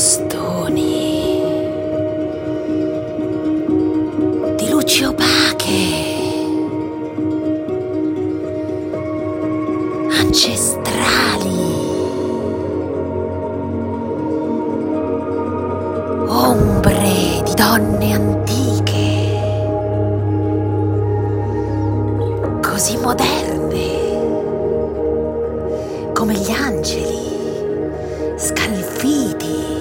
crostoni di luci opache, ancestrali, ombre di donne antiche, così moderne come gli angeli scalfiti.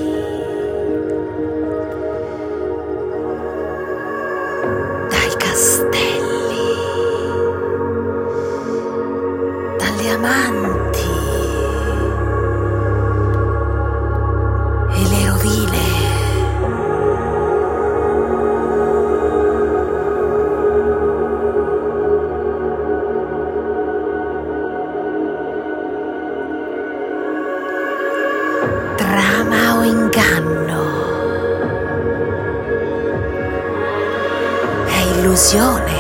Inganno? È illusione?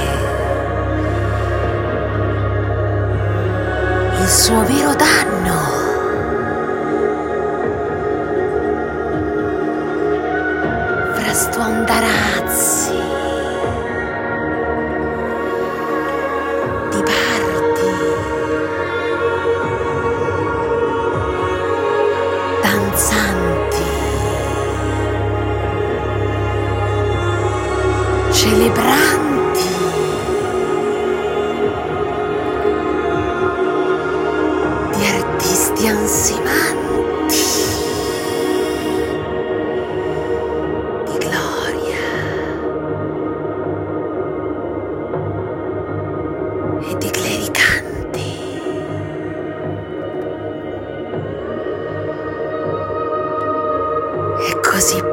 Il suo vero danno? Fra stondarazzi di parti danzanti, celebranti, di artisti ansimanti, di gloria. E di clericanti. È così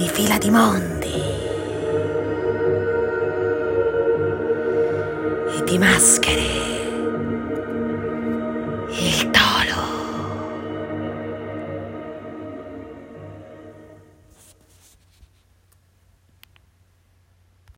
Di fila di mondi. E di maschere.